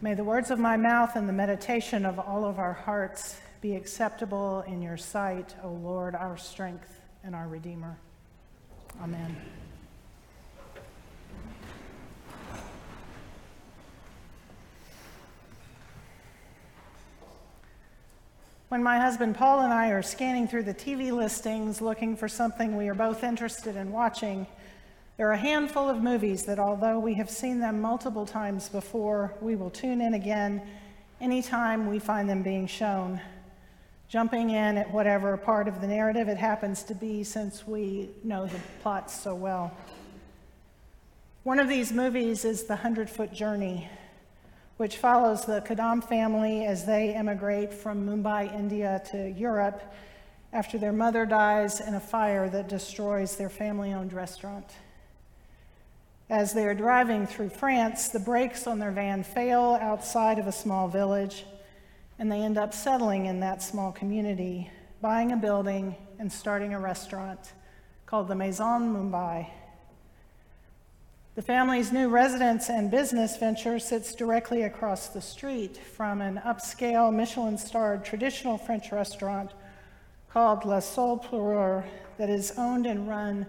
May the words of my mouth and the meditation of all of our hearts be acceptable in your sight, O Lord, our strength and our Redeemer. Amen. When my husband Paul and I are scanning through the TV listings looking for something we are both interested in watching, there are a handful of movies that, although we have seen them multiple times before, we will tune in again anytime we find them being shown, jumping in at whatever part of the narrative it happens to be since we know the plots so well. One of these movies is The Hundred Foot Journey, which follows the Kadam family as they emigrate from Mumbai, India to Europe after their mother dies in a fire that destroys their family owned restaurant. As they are driving through France, the brakes on their van fail outside of a small village, and they end up settling in that small community, buying a building and starting a restaurant called the Maison Mumbai. The family's new residence and business venture sits directly across the street from an upscale Michelin starred traditional French restaurant called La Saule Pleureur that is owned and run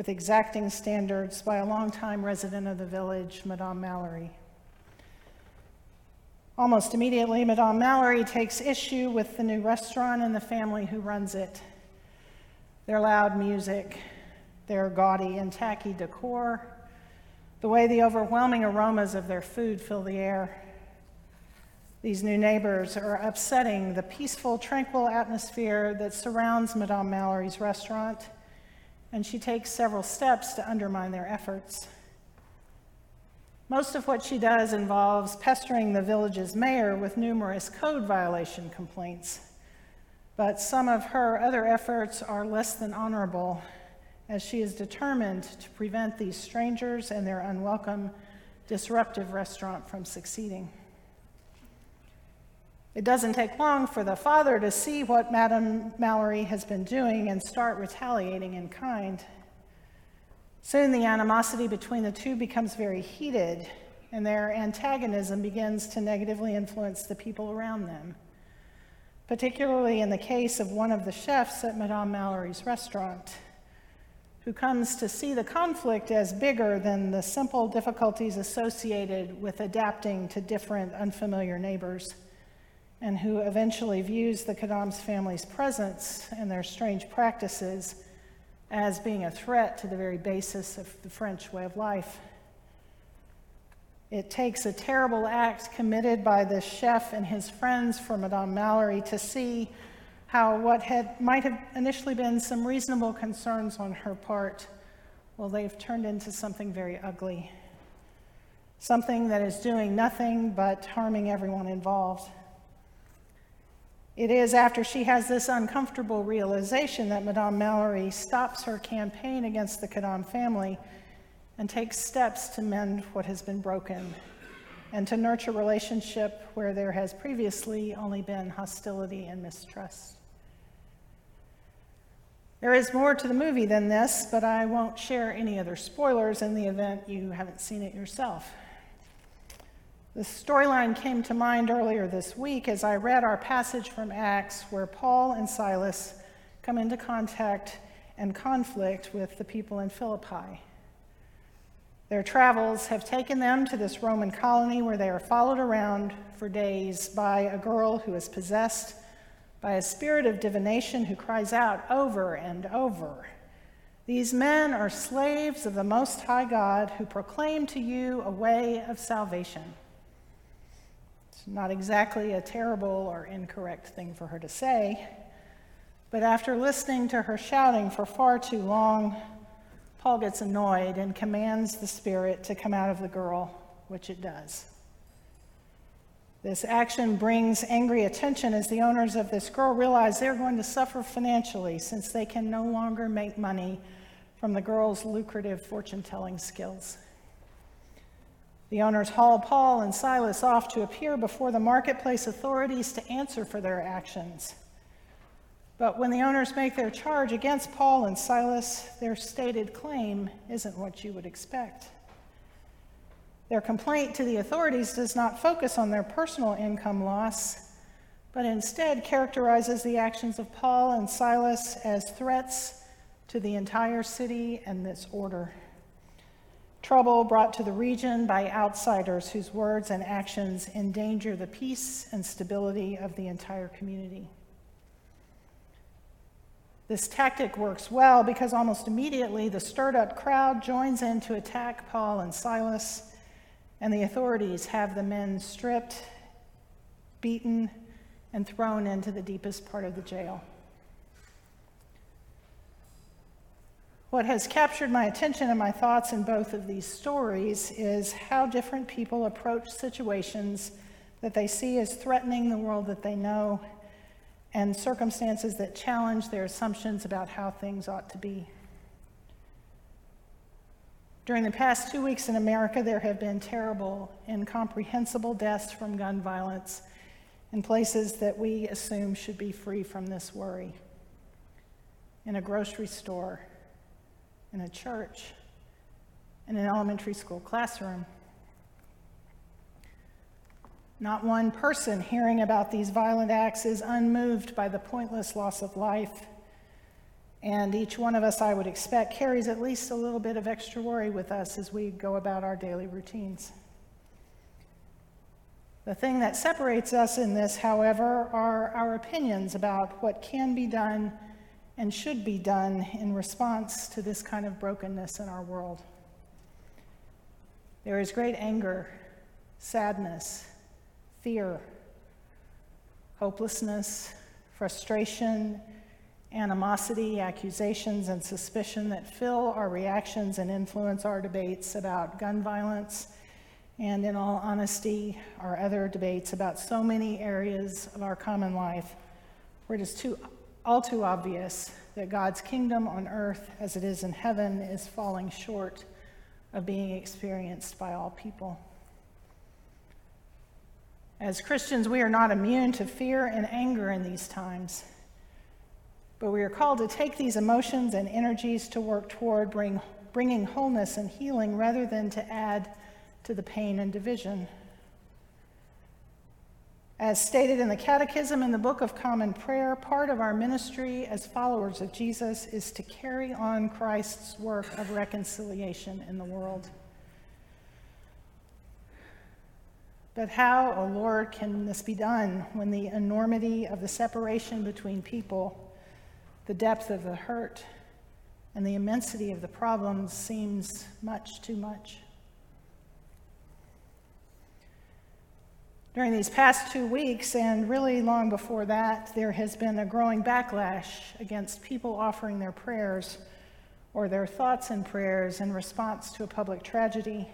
with exacting standards by a longtime resident of the village, Madame Mallory. Almost immediately, Madame Mallory takes issue with the new restaurant and the family who runs it. Their loud music, their gaudy and tacky decor, the way the overwhelming aromas of their food fill the air. These new neighbors are upsetting the peaceful, tranquil atmosphere that surrounds Madame Mallory's restaurant, and she takes several steps to undermine their efforts. Most of what she does involves pestering the village's mayor with numerous code violation complaints, but some of her other efforts are less than honorable as she is determined to prevent these strangers and their unwelcome, disruptive restaurant from succeeding. It doesn't take long for the father to see what Madame Mallory has been doing and start retaliating in kind. Soon the animosity between the two becomes very heated, and their antagonism begins to negatively influence the people around them, particularly in the case of one of the chefs at Madame Mallory's restaurant who comes to see the conflict as bigger than the simple difficulties associated with adapting to different unfamiliar neighbors, and who eventually views the Kadam's family's presence and their strange practices as being a threat to the very basis of the French way of life. It takes a terrible act committed by this chef and his friends for Madame Mallory to see how what had, might have initially been some reasonable concerns on her part, well, they've turned into something very ugly. Something that is doing nothing but harming everyone involved. It is after she has this uncomfortable realization that Madame Mallory stops her campaign against the Kadam family and takes steps to mend what has been broken and to nurture relationship where there has previously only been hostility and mistrust. There is more to the movie than this, but I won't share any other spoilers in the event you haven't seen it yourself. The storyline came to mind earlier this week as I read our passage from Acts where Paul and Silas come into contact and conflict with the people in Philippi. Their travels have taken them to this Roman colony where they are followed around for days by a girl who is possessed by a spirit of divination who cries out over and over These men are slaves of the Most High God who proclaim to you a way of salvation. Not exactly a terrible or incorrect thing for her to say, but after listening to her shouting for far too long, Paul gets annoyed and commands the spirit to come out of the girl, which it does. This action brings angry attention as the owners of this girl realize they're going to suffer financially since they can no longer make money from the girl's lucrative fortune telling skills. The owners haul Paul and Silas off to appear before the marketplace authorities to answer for their actions. But when the owners make their charge against Paul and Silas, their stated claim isn't what you would expect. Their complaint to the authorities does not focus on their personal income loss, but instead characterizes the actions of Paul and Silas as threats to the entire city and this order. Trouble brought to the region by outsiders whose words and actions endanger the peace and stability of the entire community. This tactic works well because almost immediately the stirred up crowd joins in to attack Paul and Silas and the authorities have the men stripped, beaten, and thrown into the deepest part of the jail. What has captured my attention and my thoughts in both of these stories is how different people approach situations that they see as threatening the world that they know and circumstances that challenge their assumptions about how things ought to be. During the past two weeks in America, there have been terrible, incomprehensible deaths from gun violence in places that we assume should be free from this worry. In a grocery store, in a church, in an elementary school classroom. Not one person hearing about these violent acts is unmoved by the pointless loss of life and each one of us, I would expect, carries at least a little bit of extra worry with us as we go about our daily routines. The thing that separates us in this, however, are our opinions about what can be done and should be done in response to this kind of brokenness in our world. There is great anger, sadness, fear, hopelessness, frustration, animosity, accusations, and suspicion that fill our reactions and influence our debates about gun violence, and in all honesty, our other debates about so many areas of our common life where it is too, all too obvious that God's kingdom on earth as it is in heaven is falling short of being experienced by all people. As Christians, we are not immune to fear and anger in these times. But we are called to take these emotions and energies to work toward bring, bringing wholeness and healing rather than to add to the pain and division. As stated in the Catechism in the Book of Common Prayer, part of our ministry as followers of Jesus is to carry on Christ's work of reconciliation in the world. But how, O oh Lord, can this be done when the enormity of the separation between people the depth of the hurt and the immensity of the problems seems much too much. During these past two weeks, and really long before that, there has been a growing backlash against people offering their prayers or their thoughts and prayers in response to a public tragedy,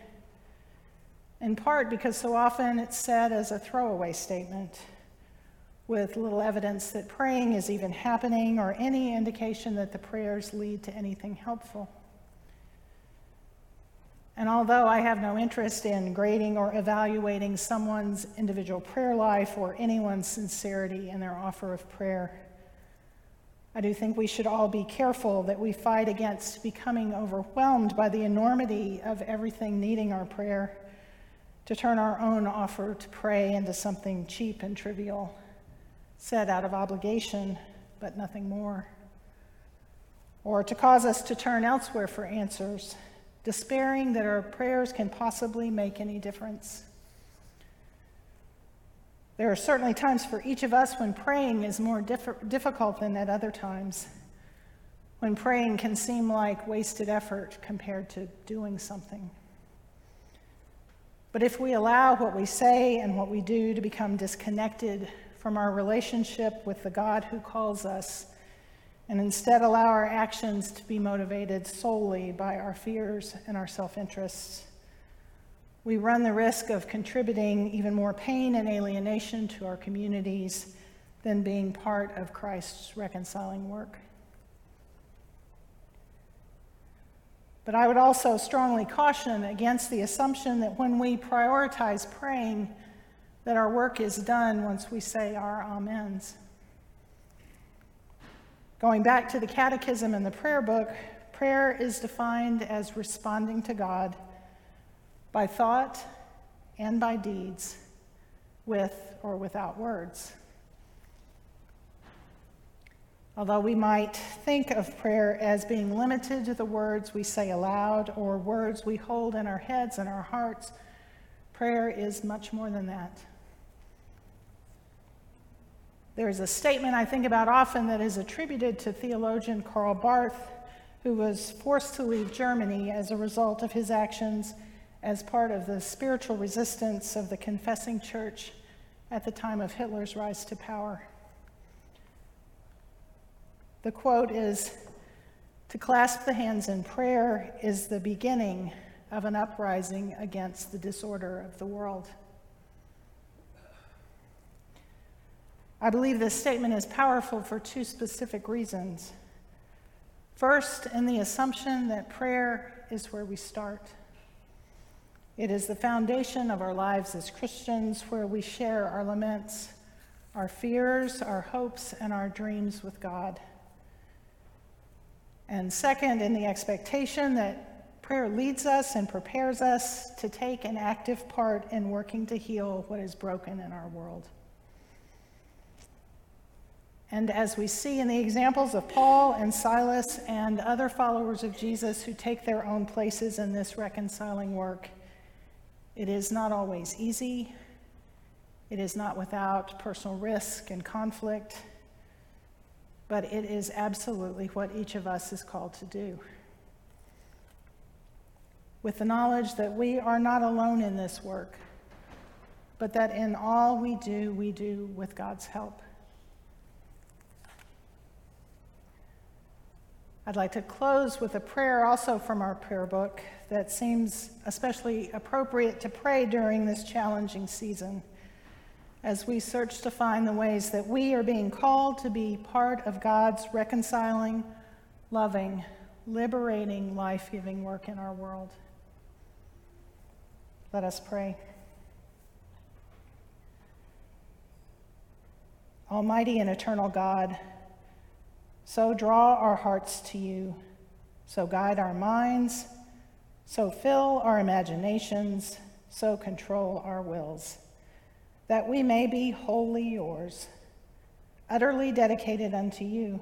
in part because so often it's said as a throwaway statement with little evidence that praying is even happening or any indication that the prayers lead to anything helpful. And although I have no interest in grading or evaluating someone's individual prayer life or anyone's sincerity in their offer of prayer, I do think we should all be careful that we fight against becoming overwhelmed by the enormity of everything needing our prayer, to turn our own offer to pray into something cheap and trivial said out of obligation, but nothing more. Or to cause us to turn elsewhere for answers, despairing that our prayers can possibly make any difference. There are certainly times for each of us when praying is more diff- difficult than at other times, when praying can seem like wasted effort compared to doing something. But if we allow what we say and what we do to become disconnected from our relationship with the God who calls us, and instead allow our actions to be motivated solely by our fears and our self interests. We run the risk of contributing even more pain and alienation to our communities than being part of Christ's reconciling work. But I would also strongly caution against the assumption that when we prioritize praying, that our work is done once we say our amens. Going back to the catechism and the prayer book, prayer is defined as responding to God by thought and by deeds, with or without words. Although we might think of prayer as being limited to the words we say aloud or words we hold in our heads and our hearts, prayer is much more than that. There's a statement I think about often that is attributed to theologian Karl Barth, who was forced to leave Germany as a result of his actions as part of the spiritual resistance of the confessing church at the time of Hitler's rise to power. The quote is To clasp the hands in prayer is the beginning of an uprising against the disorder of the world. I believe this statement is powerful for two specific reasons. First, in the assumption that prayer is where we start. It is the foundation of our lives as Christians where we share our laments, our fears, our hopes, and our dreams with God. And second, in the expectation that prayer leads us and prepares us to take an active part in working to heal what is broken in our world. And as we see in the examples of Paul and Silas and other followers of Jesus who take their own places in this reconciling work, it is not always easy. It is not without personal risk and conflict, but it is absolutely what each of us is called to do. With the knowledge that we are not alone in this work, but that in all we do, we do with God's help. I'd like to close with a prayer also from our prayer book that seems especially appropriate to pray during this challenging season as we search to find the ways that we are being called to be part of God's reconciling, loving, liberating, life giving work in our world. Let us pray. Almighty and eternal God, so draw our hearts to you, so guide our minds, so fill our imaginations, so control our wills, that we may be wholly yours, utterly dedicated unto you.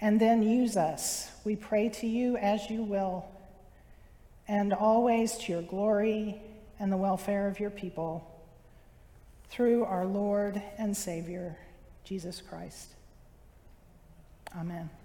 And then use us, we pray to you as you will, and always to your glory and the welfare of your people, through our Lord and Savior, Jesus Christ. Amen.